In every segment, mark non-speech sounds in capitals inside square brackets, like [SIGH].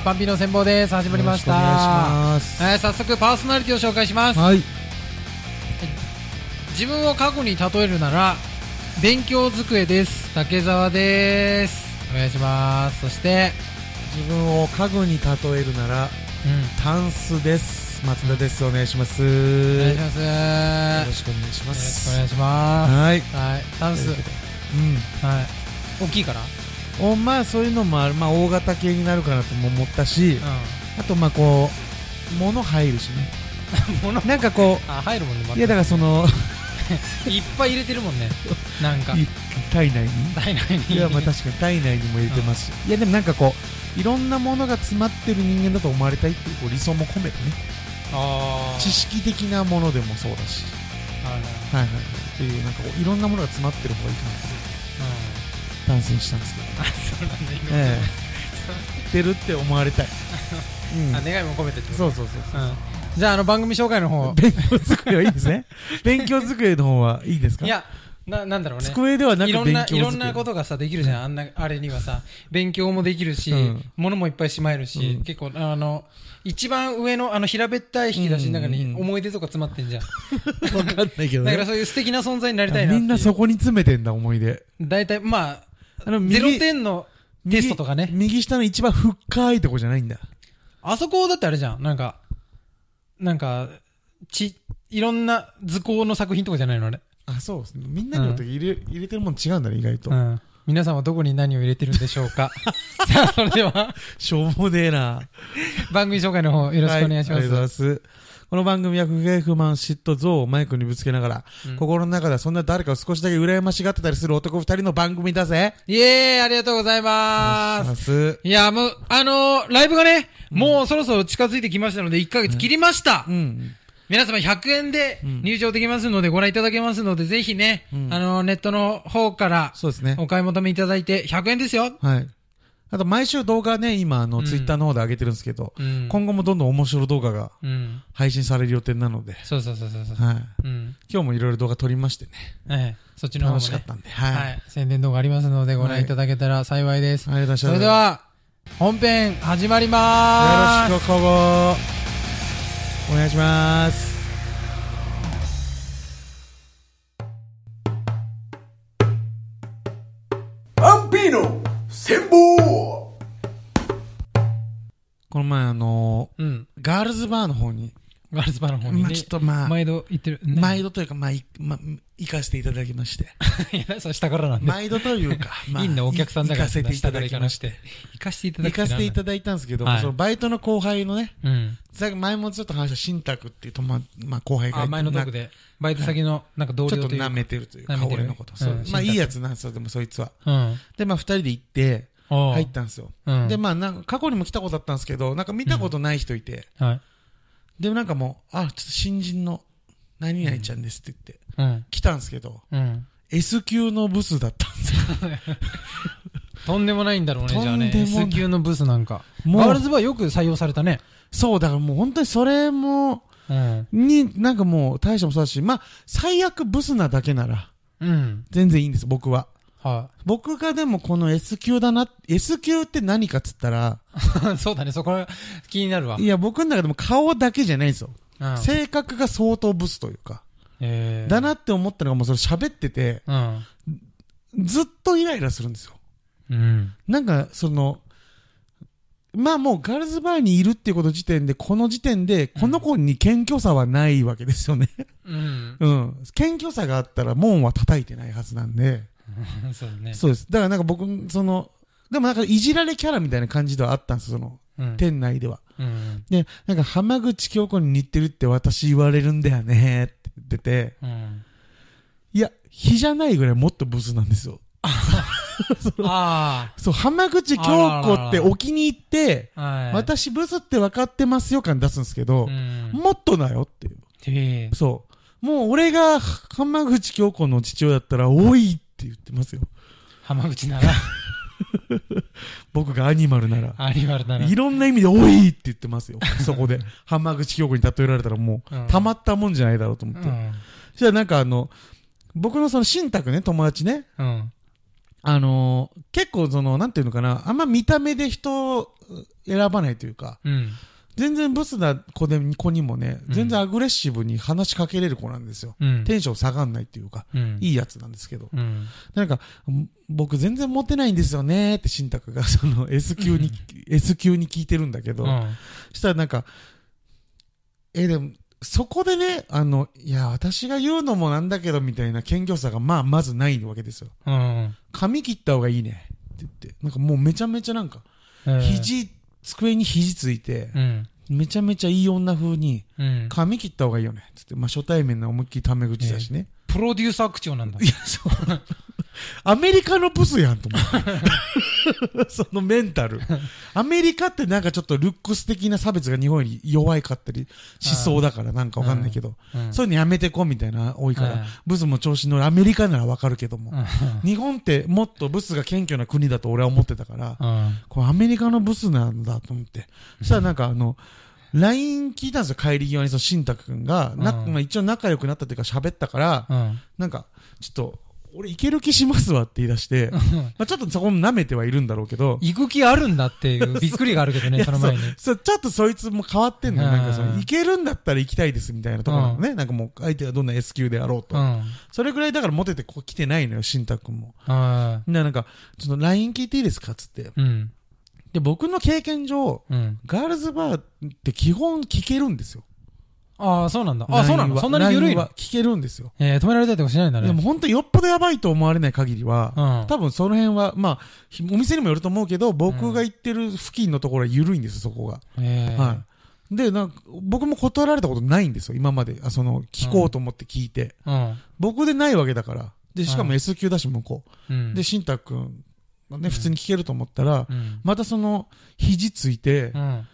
パンピーの戦法です。始まりました。よろしくお願いします。えー早速パーソナリティを紹介します。はい。自分を過去に例えるなら勉強机です。竹澤です。お願いします。そして自分を家具に例えるならうん。タンスです。松田です。お願いします。お願いします。よよろしくお願いしまろしくすお願いします。はい。はい。タンス。うことで。はい。大きいから？うんおまあそういうのもある。まあ大型系になるかなとも思ったしうあとまあこう物入るしね。[LAUGHS] なんかこあ入るもんねまいやだからその [LAUGHS] いっぱい入れてるもんね。なんか。い体内に？体内に。いやまあ確かに体内にも入れてますし、いやでもなんかこういろんなものが詰まってる人間だと思われたいっていうこう理想も込めてね。ああ知識的なものでもそうだし。はいはいはい。はいはいっていうなんかこういろんなものが詰まってる方がいいかなと。ダンスにしたんですけど。あそうなんだ今。ええ。てるって思われたい、うん。あ願いも込めてってこと？そうそうそうそうう。ん。じゃああの番組紹介の方。勉強机はいいですね。[LAUGHS] 勉強机の方はいいですか？いやななんだろうね。机ではなくいろんないろんなことがさできるじゃん。あんなあれにはさ勉強もできるし、うん。物もいっぱいしまえるし、うん。結構あの一番上のあの平べったい引き出しの中に思い出とか詰まってんじゃん、[LAUGHS] わかんないけどね。だからそういう素敵な存在になりたいなみんなそこに詰めてんだ思い出。大体まああのゼロ点のテストとかね。右右下の一番深いとこじゃないんだ。あそこだってあれじゃん。なんかなんかちいろんな図工の作品とかじゃないのあれ。あそうですね。みんなによって入れ,、入れてるもん違うんだね意外と、うん。皆さんはどこに何を入れてるんでしょうか。[LAUGHS] さあそれでは。しょうもねえな。番組紹介の方よろしくお願いします、はありがとうございますこの番組は不平不満嫉妬憎悪をマイクにぶつけながら、うん。心の中ではそんな誰かを少しだけ羨ましがってたりする男二人の番組だぜ。イエーイありがとうございま。ます。すいや、もう、あのーライブがね、もうそろそろ近づいてきましたので、1ヶ月切りました。うん。皆様100円でうん。入場できますので、ご覧いただけますので、ぜひね、うん。あのーネットの方からそうですね。お買い求めいただいて、100円ですよ。はいあと毎週動画ね今あのうんツイッターの方で上げてるんですけど、うん。今後もどんどん面白い動画がうん。配信される予定なので、そうそうそうそうそう。はい、うん。今日もいろいろ動画撮りましてねええ、そっちの方もね楽しかっ。たんで、はい、はい。宣伝動画ありますので、ご覧いただけたら幸いです。ありがとうございましたそれでは、本編始まりまーす。よろしくお願いしますこの前あのうん。ーガールズバーの方に、ガールズバーの方にまあねちょっとまあ、毎度行ってる。ね毎度というか、まあ、いま、行かせていただきまして。いや、そう下からなんで。毎度というか、[LAUGHS] まあ、いいんだ、お客さんだから。行かせていただきまして。。行かせていただ行かせていただだいたんですけど、はいそのバイトの後輩のね、うん。前もちょっと話した新宅っていうと、まあ、まあ、後輩がいあ、て前のトークで。バイト先の、なんか同ちょっと僚というか。舐めてるというか、俺のこと。そううんまあ、いいやつなんですよ、でもそいつは。うん。で、まあ、二人で行って、入ったんですよ。うん。で、まあ、なんか過去にも来たことあったんですけど、なんか見たことない人いて、はい。でもなんかもう、あ、ちょっと新人の何々ちゃんですって言って、うん。来たんですけど、うん。S 級のブスだったんですよ。[LAUGHS] とんでもないんだろうね、じゃあね。とんでもない S 級のブスなんか。もうガールズバーよく採用されたね。そう、だからもう本当にそれも、うん。に、なんかもう大将もそうだし、まあ、最悪ブスなだけなら、うん。全然いいんです、僕は。は僕がでもこの S 級だな、S 級って何かっつったら、い。[LAUGHS] そうだね、そこは気になるわ。いや、僕の中でも顔だけじゃないんですよ。うん。性格が相当ブスというか。えーだ。なって思ったのがもうそれ喋ってて、うん。ずっとイライラするんですよ。うん。なんか、その、まあもうガールズバーにいるっていうこと時点で、この時点で、この子に謙虚さはないわけですよね。うん。うん。謙虚さがあったら門は叩いてないはずなんで。[LAUGHS] そうだね。そうです。だからなんか僕、その、でもなんかいじられキャラみたいな感じではあったんですよ、その、うん。店内では。うん。で、なんか浜口京子に似てるって私言われるんだよねって言ってて、うん。いや、日じゃないぐらいもっとブスなんですよ。[LAUGHS] あ [LAUGHS] そう、浜口京子ってお気に入って。私ブスって分かってますよ感出すんですけどう、ん。もっとだよっていう。そう。もう俺が浜口京子の父親だったら、おいって言ってますよ。浜口なら、[LAUGHS] 僕がアニマルなら。アニマルなら。いろんな意味で、おいって言ってますよ。そこで。浜口京子に例えられたらもう、うんたまったもんじゃないだろうと思って。うん。じゃあなんかあの、僕のその新宅ね、友達ね、うん。あのー結構その、なんていうのかな、あんま見た目で人を選ばないというか、うん。全然ブスな子で子にもね、うん全然アグレッシブに話しかけれる子なんですよ。うん。テンション下がんないっていうか、うん。いいやつなんですけど。うん。なんか、ん僕全然モテないんですよねって新宅が [LAUGHS] その S 級に、S 級に聞いてるんだけど、うん。したらなんか、え、でも、そこでね、あの、いや、私が言うのもなんだけどみたいな謙虚さがまあまずないわけですよ。うん。髪切った方がいいねって言って、なんかもうめちゃめちゃなんか、えー、肘、机に肘ついて、うん。めちゃめちゃいい女風に、うん。髪切った方がいいよねってって、まあ初対面の思いっきりタメ口だしね。プロデューサー口調なんだい。や、そう。アメリカのブスやんと思って。[LAUGHS] そのメンタル。アメリカってなんかちょっとルックス的な差別が日本より弱いかったりしそうだからなんかわかんないけど、うん。そういうのやめてこみたいな多いから、はいブスも調子乗るアメリカならわかるけども、うん。日本ってもっとブスが謙虚な国だと俺は思ってたから、うん。これアメリカのブスなんだと思って。そしたらなんかあの、LINE 聞いたんですよ、帰り際にその新宅くんが、なうんまあ、一応仲良くなったっていうか喋ったから、うん。なんか、ちょっと、俺いける気しますわって言い出して、まあちょっとそこも舐めてはいるんだろうけど、行く気あるんだっていうびっくりがあるけどね、その前に。そうちょっとそいつも変わってんのよ。うんなんかその、いけるんだったら行きたいですみたいなところなのね。なんかもう相手がどんな S 級であろうと。うん。それぐらいだからモテてここ来てないのよ、新宅くんも。はで、なんか、ちょっと LINE 聞いていいですかつって。い。うん。で、僕の経験上、うん。ガールズバーって基本聞けるんですよ。ああ、そうなんだ。あ、そうなのそんなに緩いの？は聞けるんですよ。えー、止められたりとかしないんだね。でも本当よっぽどやばいと思われない限りは、うん。多分その辺は、まあ、ひお店にもよると思うけど、僕が行ってる付近のところは緩いんですよ、そこが。えー、はい。で、なんか、僕も断られたことないんですよ、今まで。あ、その、聞こうと思って聞いて。うん。僕でないわけだから。で、しかもうん S 級だし、向こうん。う。で、新太くん、ね、普通に聞けると思ったら、うん。またその、肘ついてう、ん。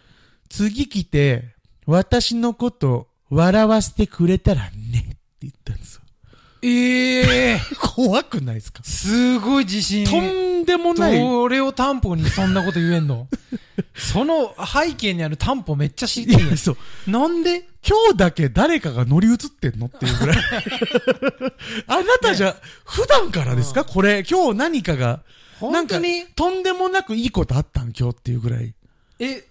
次来て、私のこと、笑わせてくれたらね、って言ったんですよ。ええー、怖くないですか？すごい自信。とんでもない。どれを担保にそんなこと言えんの？[LAUGHS] その背景にある担保めっちゃ知りたい。そう。なんで？今日だけ誰かが乗り移ってんのっていうぐらい。[LAUGHS] あなたじゃ、普段からですか、これ、今日何かが、本当に？なんかとんでもなくいいことあったん今日っていうぐらい。え、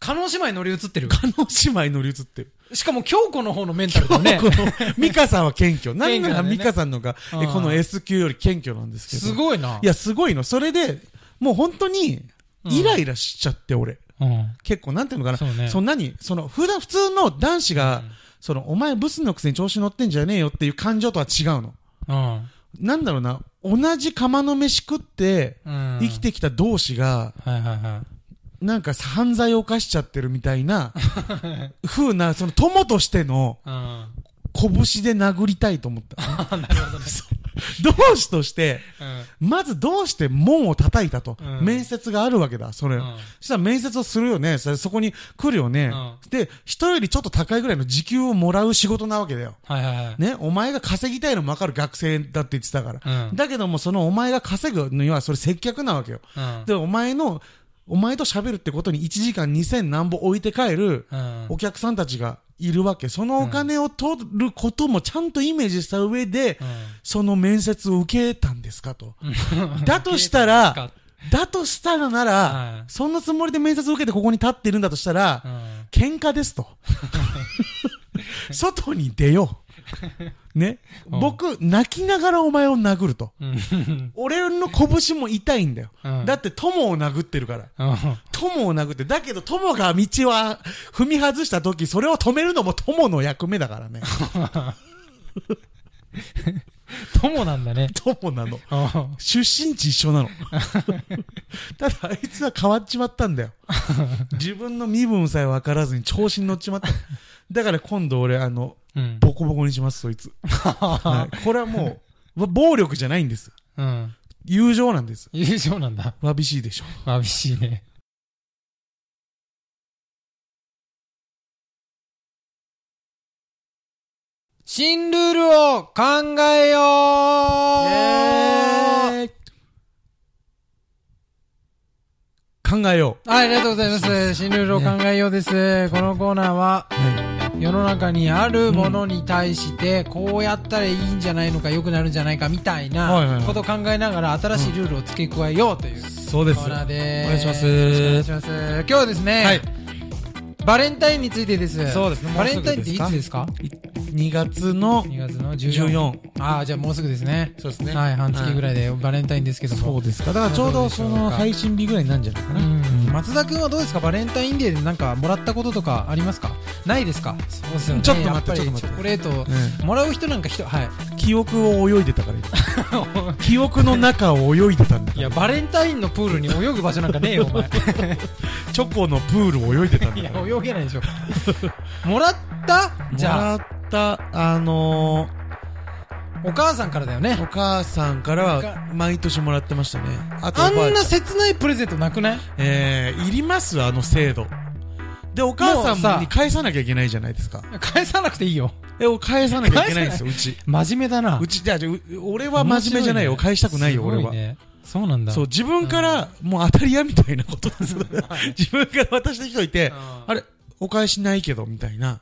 加納姉妹乗り移ってる？あの姉妹乗り移ってる。しかも京子の方のメンタルだねこ。の、ミカさんは謙虚。なんなら謙虚だねミカさんのが、えうんこの S 級より謙虚なんですけど。すごいな。いや、すごいの。それで、もう本当に、イライラしちゃって、俺。うん。結構、なんていうのかな。そうねそんなに、その、普段、普通の男子が、その、お前ブスのくせに調子乗ってんじゃねえよっていう感情とは違うの。うん。なんだろうな、同じ釜の飯食って、うん。生きてきた同士が、はいはいはなんか犯罪を犯しちゃってるみたいな、[LAUGHS] 風な、その友としての。拳で殴りたいと思った。[LAUGHS] あなるほどね。同志として、うん。まずどうして門を叩いたと。うん面接があるわけだ、それ。うんそしたら面接をするよね。そこに来るよね。うで、人よりちょっと高いぐらいの時給をもらう仕事なわけだよ。はいはいはい。ね、お前が稼ぎたいのもわかる学生だって言ってたから。うんだけども、そのお前が稼ぐにはそれ接客なわけよ。うん。で、お前の、お前と喋るってことに1時間2000何本置いて帰るうん。お客さんたちがいるわけ。そのお金を取ることもちゃんとイメージした上で、その面接を受けたんですかと。だとしたら、だとしたらならはい、そんなつもりで面接を受けてここに立ってるんだとしたらう、ん。喧嘩ですと。[LAUGHS] 外に出よう。ね。うん僕、泣きながらお前を殴ると。うん。[LAUGHS] 俺の拳も痛いんだよ。うんだって友を殴ってるから。うん。友を殴って、だけど友が道は踏み外した時、それを止めるのも友の役目だからね。[LAUGHS] 友なんだね。[LAUGHS] 友なの。うん出身地一緒なの。ただあいつは変わっちまったんだよ。自分の身分さえ分からずに調子に乗っちまった。だから今度俺、あの、うん。ボコボコにします、そいつ。[LAUGHS] はい、これはもう、暴力じゃないんです。うん。友情なんです。友情なんだ。わびしいでしょ。わびしいね。新ルールを考えよう考えよはい、ありがとうございます。新ルールを考えようです。このコーナーは、う。は世の中にあるものに対して、こうやったらいいんじゃないのか、良くなるんじゃないか、みたいないことを考えながら、新しいルールを付け加えようというい。そうです。コーナーです。お願いします。今日はですね、はい。バレンタインについてです。そうですね。バレンタインっていつですか？い ?2 月の ?2 月の14。14。ああ、じゃあもうすぐですね。そうですね。はい、半月ぐらいでバレンタインですけども。そうですか。だからちょうどその配信日ぐらいになるんじゃないかな。うん松田君はどうですか？バレンタインデーでなんかもらったこととかありますか？ないですか？そうですよねちょっと待ってやぱりちょっと待ってチョコレートをうんもらう人なんか人はい記憶を泳いでたから今 [LAUGHS] 記憶の中を泳いでたんだいやバレンタインのプールに泳ぐ場所なんかねえよお前 [LAUGHS] チョコのプールを泳いでたんいやだから泳げないでしょもらった？じゃあたあのお母さんからだよね。ー、お母さんからは毎年もらってましたね。あとあんあちゃん。切ないプレゼントなくない？えー、いりますあの制度。でお母もうささんに返さなきゃいけないじゃないですか。返さなくていいよ。え返さなきゃいけないんですようち。真面目だな。うちじゃあじゃあう俺は真面目じゃないよ。返したくないよ俺は。そうなんだ。そう、自分から、もう当たり屋みたいなことです。[LAUGHS] 自分から渡した人いて、あれ、お返しないけど、みたいな。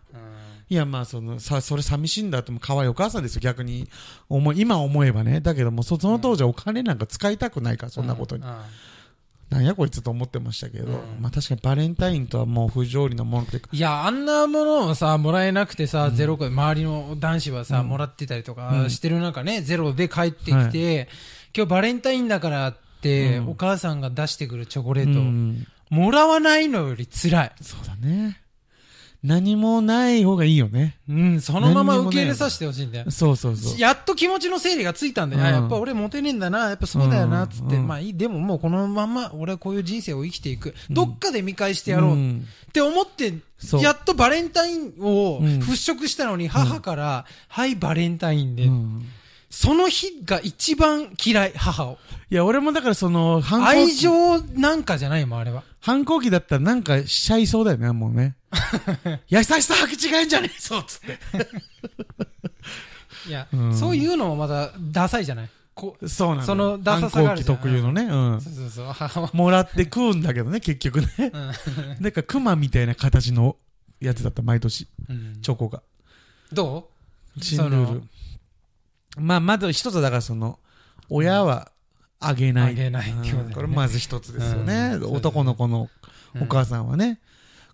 いや、まあ、その、さ、それ寂しいんだって、もう可愛いお母さんですよ、逆に。思い、今思えばね。だけども、そその当時はお金なんか使いたくないから、そんなことに。うんなんやこいつと思ってましたけど、うんまあ確かにバレンタインとはもう不条理なものっていうか、いや、あんなものをさ、もらえなくてさ、ゼロ個、周りの男子はさ、もらってたりとうんかしてる中ね、ゼロで帰ってきて、今日バレンタインだからって、うんお母さんが出してくるチョコレうート、ん、もらわないのより辛い。そうだね。何もない方がいいよね。うん、そのまま受け入れさせてほしいんだよ。そうそうそう。やっと気持ちの整理がついたんだよ。うん。あやっぱ俺モテねえんだな、やっぱそうだよな、つって。うん。まあいい、でももうこのまま俺はこういう人生を生きていく。どっかで見返してやろう。っん。て思って、やっとバレンタインをうん。払拭したのに、母から、はい、バレンタインで、うんその日が一番嫌い、母を。いや、俺もだからその、反抗期愛情なんかじゃないもん、あれは。反抗期だったらなんかしちゃいそうだよね、もうね。[LAUGHS] 優しさ履き違えんじゃねえぞつって。[LAUGHS] いや、うんそういうのもまたダサいじゃない？こうそうなの。そのダサさがあるじゃん反抗期特有のね。うんそうそうそう、母は。もらって食うんだけどね、結局ね。うんなんか熊みたいな形のやつだった、毎年。うんチョコが。どう？新ルール。まあ、まず一つはだからその、親はあげない。あげないってことだよねうんこれまず一つですよね。うん男の子のお母さんはね。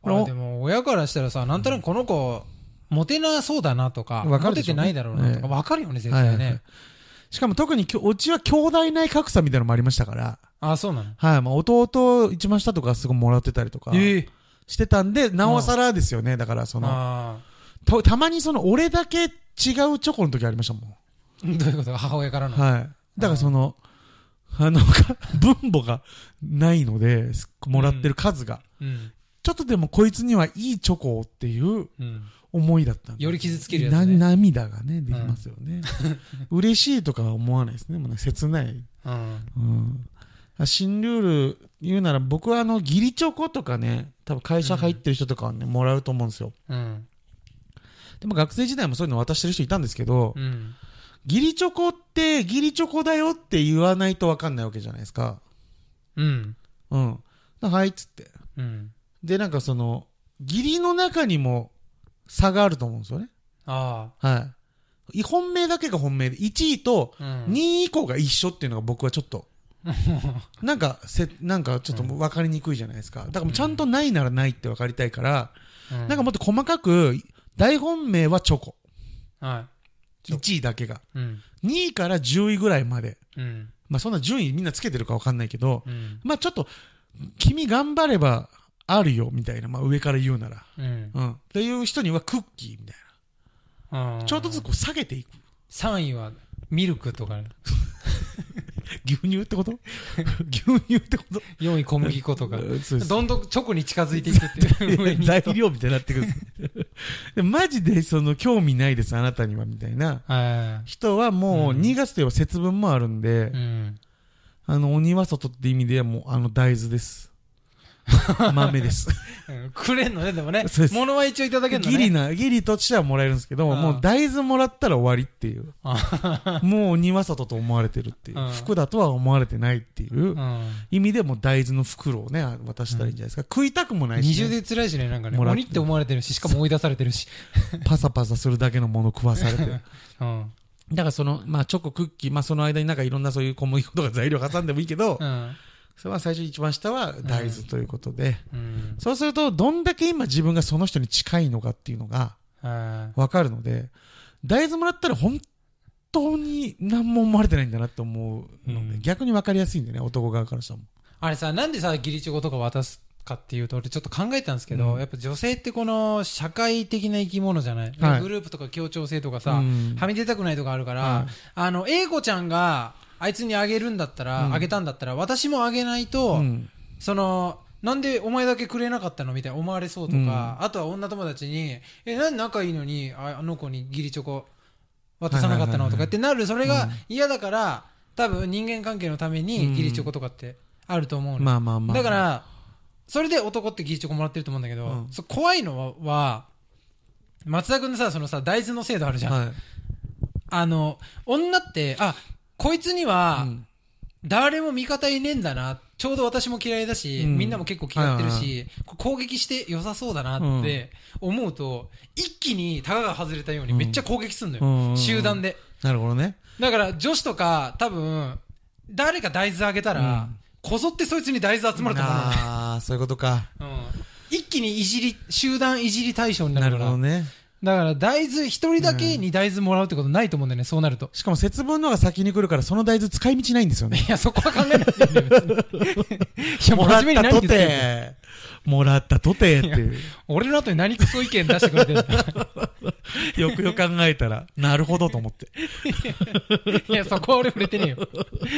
これあでも親からしたらさ、なんとなくこの子、モテなそうだなとか、わかるでしょうねモテてないだろうなとか、ええわかるよね、絶はいはいはい対ね。しかも特にきょ、うちは兄弟内格差みたいなのもありましたから。あ、そうなの？はい。まあ、弟一番下とかすごいもらってたりとか。ええ。してたんで、なおさらですよね。だから、その、あたたまにその、俺だけ違うチョコの時ありましたもん。あ。[LAUGHS] どういうこと？母親からの？はい。だからその、あの、か [LAUGHS] 分母がないので、すもらってる数が。うん。ちょっとでもこいつにはいいチョコをっていううん。思いだったんでより傷つけるやつ涙がね、できますよね。嬉しいとかは思わないですね。もうね、切ない。うん。うん。新ルール言うなら、僕はあの、義理チョコとかね、多分会社入ってる人とかはね、もらうと思うんですよ。うん。でも学生時代もそういうの渡してる人いたんですけど、うん。義理チョコって義理チョコだよって言わないとわかんないわけじゃないですか。うん。うん。だはいっつって。うん。で、なんかその、義理の中にも差があると思うんですよね。あはい。本命だけが本命で、1位とあ。うん。2位以降が一緒っていうのが僕はちょっと、[LAUGHS] なんか、せ、なんかちょっと分かりにくいじゃないですか。だからもうちゃんとないならないって分かりたいから、うんなんかもっと細かく、大本命はチョコ。はチョコ1位だけが。い。うん。2位から10位ぐらいまで。うん。まあそんな順位みんなつけてるか分かんないけど、うん。まあちょっと、君頑張ればあるよ、みたいな。まあ上から言うなら。うん。うん。っていう人にはクッキーみたいな。あーちょっとずつこう下げていく。3位はミルクとか、[LAUGHS] 牛乳ってこと？[LAUGHS] 牛乳ってこと？4位小麦粉とか。どんどんチョコに近づいていくっていう。材料みたいになってくるマジでその興味ないですあなたにはみたいなは人はもううん2月といえば節分もあるんで、い。うん。あの鬼は外って意味ではもうあの大豆です [LAUGHS] 豆です。うんくれんのね、でもね物は一応いただけるのね。ギリな、ギリとしてはもらえるんですけど、もう大豆もらったら終わりっていう。あもう庭里と思われてるっていううん。服だとは思われてないっていううん。意味でもう大豆の袋をね、渡したらいいんじゃないですか。食いたくもないしね、二重で辛いしね、なんかね。鬼って思われてるし、しかも追い出されてるし。パサパサするだけのもの食わされて。[LAUGHS] うん。だからその、まあチョコ、クッキー、まあその間になんかいろんなそういう小麦粉とか材料挟んでもいいけど、うん。それは最初一番下は大豆ということで、うん。そうするとどんだけ今自分がその人に近いのかっていうのがあわかるので、大豆もらったら本当に何も思われてないんだなって思うので、うん。逆にわかりやすいんでね、男側からしたらも。あれさ、なんでさ、義理チョコとか渡すかっていうと、俺ちょっと考えたんですけど、うん。やっぱ女性ってこの社会的な生き物じゃない、はい。グループとか協調性とかさ、うん。はみ出たくないとかあるから、はい。あの、英子ちゃんが、あいつにあげるんだったら、うん。あげたんだったら、私もあげないと、うん。その、なんでお前だけくれなかったの？みたいな思われそうとか、あとは女友達に、え、なんで仲いいのに、ああの子に義理チョコ渡さなかったの？とかってなる、それが嫌だから、多分人間関係のために義理チョコとかってあると思うの。まあまあまあ。だから、それで男って義理チョコもらってると思うんだけど、怖いのは、松田君のさ、そのさ、大豆の制度あるじゃん。はい。あの、女って、あ、こいつには、うん誰も味方いねえんだな。ちょうど私も嫌いだし、うんみんなも結構嫌ってるはいし、こ攻撃して良さそうだなって思うと、一気にタガが外れたようにめっちゃ攻撃すんのよ。うん集団で。なるほどね。だから女子とか多分、誰か大豆あげたら、うんこぞってそいつに大豆集まると思うああ、そういうことか。うん一気にいじり、集団いじり対象にななるから。るほどね。だから大豆、一人だけに大豆もらうってことないと思うんだよね、そうなると。しかも節分のが先に来るから、その大豆使い道ないんですよね。いや、そこは考えない [LAUGHS] いんだよ、別に。いや、もらっ真面目にたと何言ってんのて、もらったとてっていう。俺の後に何クソ意見出してくれてんだ [LAUGHS] よくよく考えたら、なるほどと思って。いや、そこは俺触れてねえよ。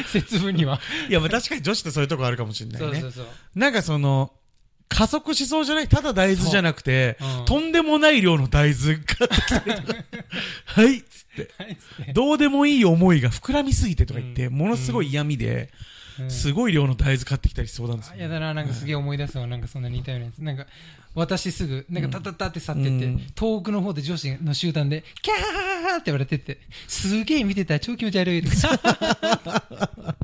節分には。いや、まあ確かに女子ってそういうとこあるかもしれないね。そうそうそう。なんかその、加速しそうじゃない？ただ大豆じゃなくて、そう。うん。とんでもない量の大豆買ってきた。りとかはいっつって。どうでもいい思いが膨らみすぎてとか言って、うん。ものすごい嫌味で、うん。すごい量の大豆買ってきたりしそうなんですよ。やだな、なんかすげえ思い出すわ、なんかそんな似たようなやつ。なんか、私すぐ、なんかタタタって去ってって、うん。遠くの方で女子の集団で、キャーって言われてて、すげえ見てた、超気持ち悪い。めっちゃ見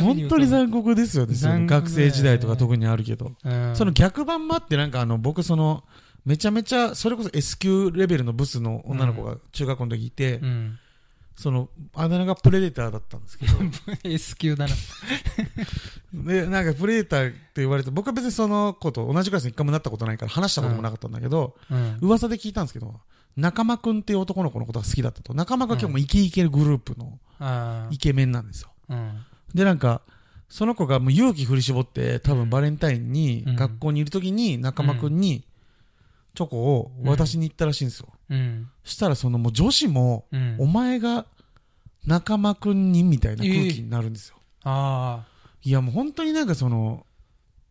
本当にさ、残酷ですよね。学生時代とか特にあるけど。うんその逆版もあって、なんかあの、僕その、めちゃめちゃ、それこそ S 級レベルのブスの女の子が中学校の時いて、うん。その、あだ名がプレデターだったんですけど、[LAUGHS] S 級だな。[LAUGHS] で、なんかプレデターって言われて、僕は別にその子と同じクラスに一回もなったことないから話したこともなかったんだけど、うん。噂で聞いたんですけど、仲間くんっていう男の子のことが好きだったと。仲間が結構もうイケイケグループのあイケメンなんですよ。あ。うん。で、なんか、その子がもう勇気振り絞って、多分バレンタインにうん学校にいる時に仲間くんにチョコを渡しに行ったらしいんですよ。うん。したらそのもう女子も、うん。お前が仲間くんにみたいな空気になるんですよ。あいやもう本当になんかその、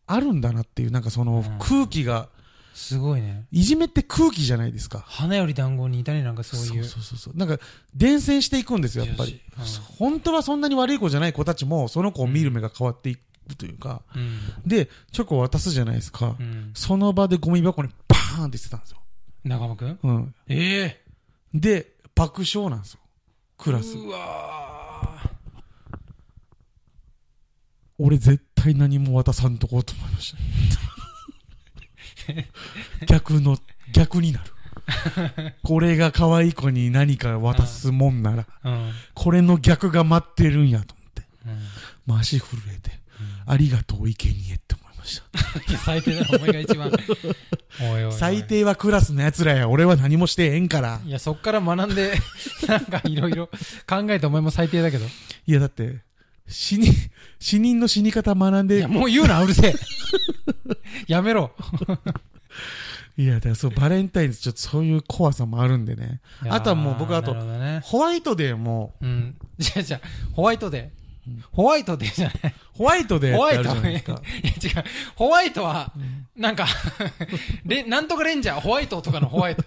あるんだなっていう、なんかそのうん空気が、あ。すごいね。いじめって空気じゃないですか。花より団子にいたね、なんかそういう。そうそうそう。なんか、伝染していくんですよ、やっぱり。女子本当はそんなに悪い子じゃない子たちも、その子を見る目が変わっていくというか、うん。で、チョコを渡すじゃないですか。うん。その場でゴミ箱にバーンって捨てたんですよ。中間くんうん。ええで、爆笑なんですよ。クラス。うわー俺絶対何も渡さんとこうと思いました。逆の、逆になる。これが可愛い子に何か渡すもんなら、うん。これの逆が待ってるんやと思って。うん。足震えて、ありがとう、生贄って思いました。最低だな、お前が一番。最。低はクラスの奴らや。俺は何もしてええんから。いや、そっから学んで、なんかいろいろ考えてお前も最低だけど。いや、だって、死に、死人の死に方学んでいや、、もう言うな、うるせえ。[LAUGHS] やめろ。いや、だからそう、バレンタインズちょっとそういう怖さもあるんでね。あとはもう僕あとなるほどね。ホワイトデーも、うん。[LAUGHS] じゃあじゃあホワイトデー。ホワイトデーじゃない。ホワイトデーホワイトってあるじゃないですか。いや違う。ホワイトは、なんか、レなんとかレンジャー、ホワイトとかのホワイト。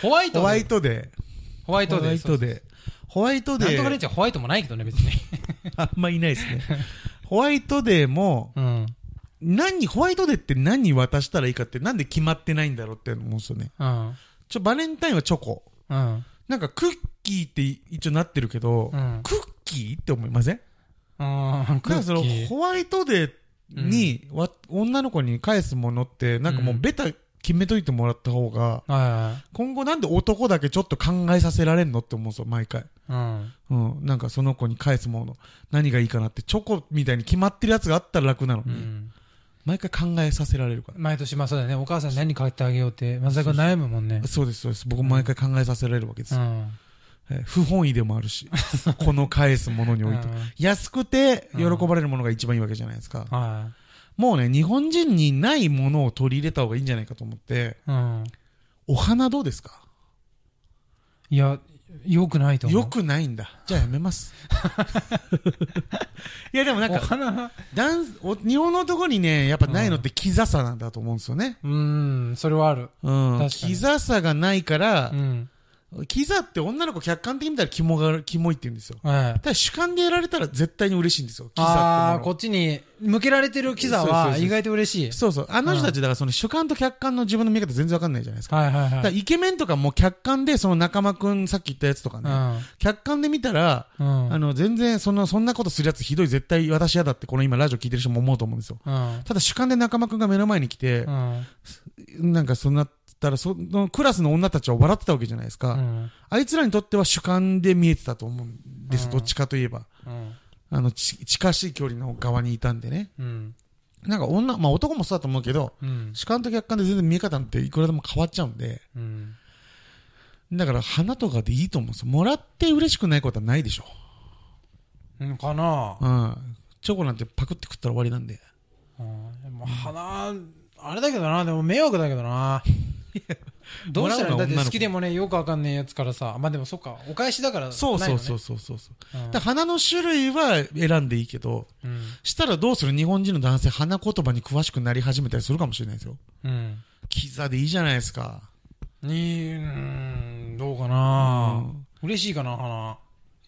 ホワイトホワイトデホワイー。ホワトデー。そうイトデー。ホワイトデー、なんとかレンジャー、ホワイトもないけどね、別に。[LAUGHS] あんまいないですね。[LAUGHS] ホワイトデーも、うん。何、ホワイトデーって何渡したらいいかってなんで決まってないんだろうって思うんですよね。うん。ちょ、バレンタインはチョコ。うん。なんかクッキーって一応なってるけど、うんクッキーって思いません？うん。クなんかそのッキー。ホワイトデーに、わ女の子に返すものって、なんかもうベタ決めといてもらった方が、今後なんで男だけちょっと考えさせられんのって思うんですよ、毎回。い。うん。うん。なんかその子に返すもの、何がいいかなって、チョコみたいに決まってるやつがあったら楽なのに、うん。毎回考えさせられるから。毎年まあそうだよね。お母さんに何買ってあげようって、松田君悩むもんね。そうです、そうです。僕毎回考えさせられるわけですよ。うん。えー不本意でもあるし、[LAUGHS] この返すものにおいてうん。安くて喜ばれるものが一番いいわけじゃないですか。はもうね、日本人にないものを取り入れた方がいいんじゃないかと思って、い。うん。お花どうですか？いや、よくないと思う。よくないんだ。じゃあやめます。[LAUGHS] いやでもなんおか、花？ダンスお日本の男にね、やっぱないのってキザさなんだと思うんですよね。うん、それはある。うん。キザさがないからう、ん。キザって女の子客観的に見たらキモが、キモいって言うんですよ。はい。ただ主観でやられたら絶対に嬉しいんですよ。キザってもああ、のこっちに向けられてるキザは意外と嬉しい。そうそう。あの人たちだからその主観と客観の自分の見方全然わかんないじゃないですか。はいはいだからはい。イケメンとかも客観でその仲間くんさっき言ったやつとかね、客観で見たら、うん。あの全然そのそんなことするやつひどい絶対私嫌だってこの今ラジオ聞いてる人も思うと思うんですよ。うん。ただ主観で仲間くんが目の前に来てう、ん。なんかそんなったらそのクラスの女たちは笑ってたわけじゃないですか。うん。あいつらにとっては主観で見えてたと思うんです。うんどっちかといえば。うん。あの、ち近しい距離の側にいたんでね。うん。なんか女、まあ男もそうだと思うけど、うん。主観と客観で全然見え方なんていくらでも変わっちゃうんで、うん。だから花とかでいいと思うんですよ。もらって嬉しくないことはないでしょ。うんかなうん。チョコなんてパクって食ったら終わりなんで。うん。でも花、あれだけどな、でも迷惑だけどな。[LAUGHS] どうしたらいいだって好きでもね、よくわかんないやつからさ、まあでもそっか、お返しだから、そうそうそうう。そうそうそう。うんだから花の種類は選んでいいけど、うん。したらどうする日本人の男性花言葉に詳しくなり始めたりするかもしれないですよ。うん。キザでいいじゃないですか。に、うん、どうかな嬉しいかな、花。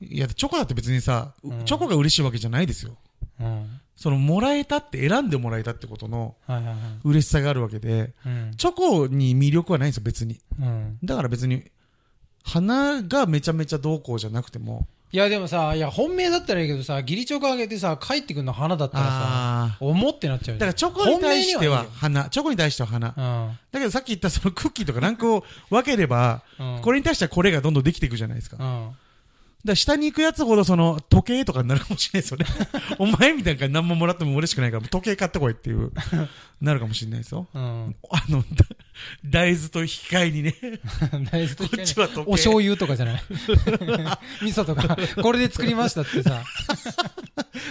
いや、チョコだって別にさ、うんチョコが嬉しいわけじゃないですよ。うん。その、もらえたって選んでもらえたってことの。嬉しさがあるわけで、うん。チョコに魅力はないんですよ、別に。うん。だから別に、花がめちゃめちゃどうこうじゃなくても、いやでもさ、いや本命だったらいいけどさ、義理チョコあげてさ、帰ってくるの花だったらさ、あ思ってなっちゃうだからチョコに対しては本花、チョコに対しては花。命にはいいよだけどさっき言ったそのクッキーとかランクを分ければ、うん。うん。これに対してはこれがどんどんできていくじゃないですか。だ下に行くやつほどその時計とかになるかもしれないですよね。[LAUGHS] お前みたいな何ももらっても嬉しくないから、時計買ってこいっていう、なるかもしれないですよ。うん。あの、だ大豆と引き換えにね、[LAUGHS] 大豆とこっちは時計お醤油とかじゃない [LAUGHS] 味噌とか、これで作りましたってさ。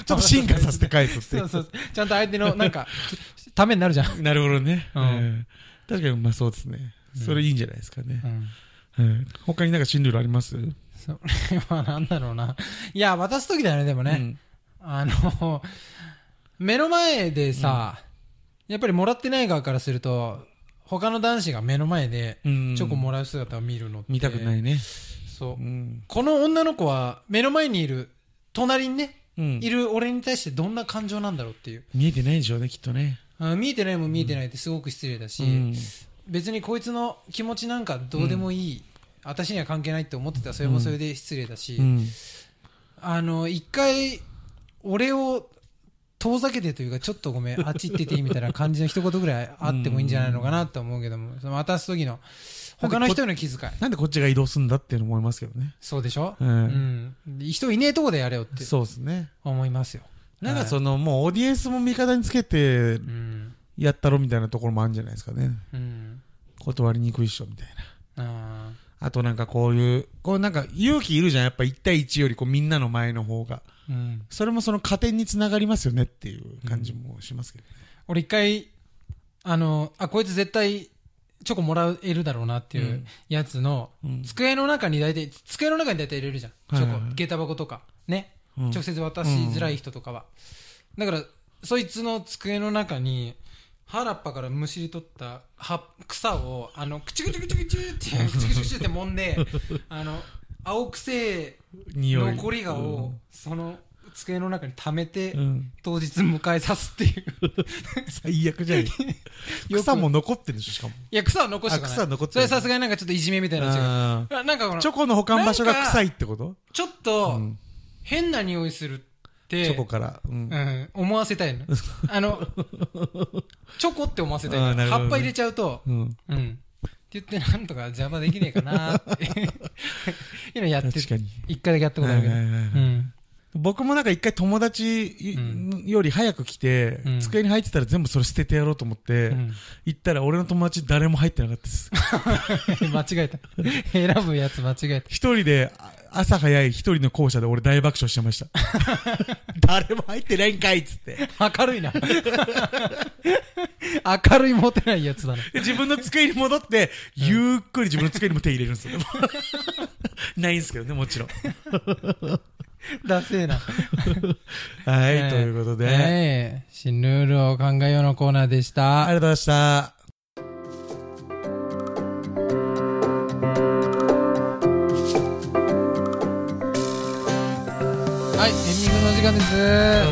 ちょっと進化させて返すってそうそう。ちゃんと相手の、なんか、ためになるじゃん。なるほどね。うんうん確かに、まあそうですね。それいいんじゃないですかねう。ん。うん他になんか新ルールあります？それはなんだろうな。いや、渡すときだよね、でもね。うんあの、目の前でさ、やっぱりもらってない側からすると、他の男子が目の前でうんチョコもらう姿を見るのって。見たくないね。そうう。ん。この女の子は目の前にいる、隣にね、うんいる俺に対してどんな感情なんだろうっていう。見えてないでしょうね、きっとね。あ見えてないもん見えてないってすごく失礼だし、うん別にこいつの気持ちなんかどうでもいい、私には関係ないって思ってたらそれもそれで失礼だし、うん。あの、一回、俺を遠ざけてというか、ちょっとごめん、あっち行ってていいみたいな感じの一言ぐらいあってもいいんじゃないのかなと思うけども、その渡す時の、他の人への気遣い。なんでこっちが移動するんだっていうのも思いますけどね。そうでしょ、ううんん、人いねえとこでやれよってそうですね。思いますよ。なんかその、もうオーディエンスも味方につけてうん。やったろみたいなところもあるんじゃないですかね。うん。断りにくいっしょみたいな。ああとなんかこういう、こうなんか勇気いるじゃん。やっぱ1対1よりこうみんなの前の方が。ーうん。それもその加点につながりますよねっていう感じもしますけどね。俺一回、あの、あ、こいつ絶対、チョコもらえるだろうなっていううんやつの、うん机の中に大体、机の中に大体入れるじゃん。チョコ、はいはいはい下駄箱とか。ね。うん直接渡しづらい人とかは。だから、そいつの机の中に、原っぱからむしり取った葉草を、あの、くちゅくちゅくちゅくちゅって、くちゅくちゅくちゅって揉んで、[LAUGHS] あの、青くせえ匂い。残りがうをん、その机の中に溜めて、うん。当日迎えさすっていう。[LAUGHS] 最悪じゃん。[LAUGHS] 草も残ってるでしょ、しかも。いや、草は残して草は残ってるそれさすがになんかちょっといじめみたいになっちゃう。なんかこの、ーチョコの保管場所が臭いってこと？ちょっと、うん変な匂いするって、チョコから。うんうん、思わせたいの。[LAUGHS] あの、チョコって思わせたいの。ね葉っぱ入れちゃうと、うん。うん。って言ってなんとか邪魔できねえかなって。[LAUGHS] いうのやって。一回だけやったことあるけど。うん。僕もなんか一回友達うんより早く来て、うん机に入ってたら全部それ捨ててやろうと思って、うん行ったら俺の友達誰も入ってなかったです。[LAUGHS] 間違えた。選ぶやつ間違えた。一人で、あ朝早い一人の校舎で俺大爆笑してました。[LAUGHS] 誰も入ってないんかいっつって。明るいな。明るいモテないやつだな。で自分の机に戻って、ゆっくり自分の机にも手入れるんですよ。[LAUGHS] ないんですけどね、もちろん。[LAUGHS] ダセえな。[LAUGHS] はい、えーということで、ええ新ルールを考えようのコーナーでした。ありがとうございました。はい、エンディングのお時間で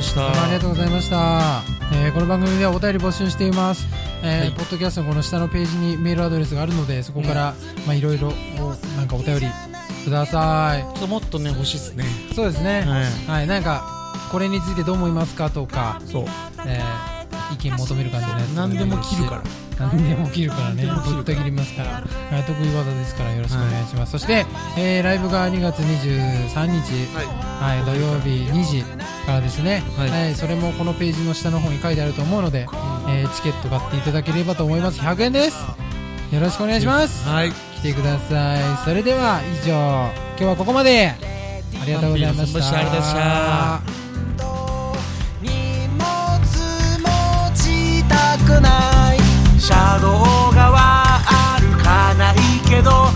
す。ありがとうございました。えーこの番組ではお便り募集しています。えーはいポッドキャストのこの下のページにメールアドレスがあるので、そこから、まあいろいろ、おなんかお便りください。もっとね、欲しいですね。そうですね。はい。はい、なんか、これについてどう思いますかとか、そう。えー意見求める感じのやつ。何でも切るから。何でも切るからね。ぶった切りますから、はい、得意技ですからよろしくお願いします、そして、えーライブが2月23日、はい。土曜日2時からですね、ははい。いそれもこのページの下の方に書いてあると思うので、えーチケット買っていただければと思います。100円です。よろしくお願いします、はい。来てください。それでは以上。今日はここまで。ありがとうございました。ありがとうございました。車道側歩かないけど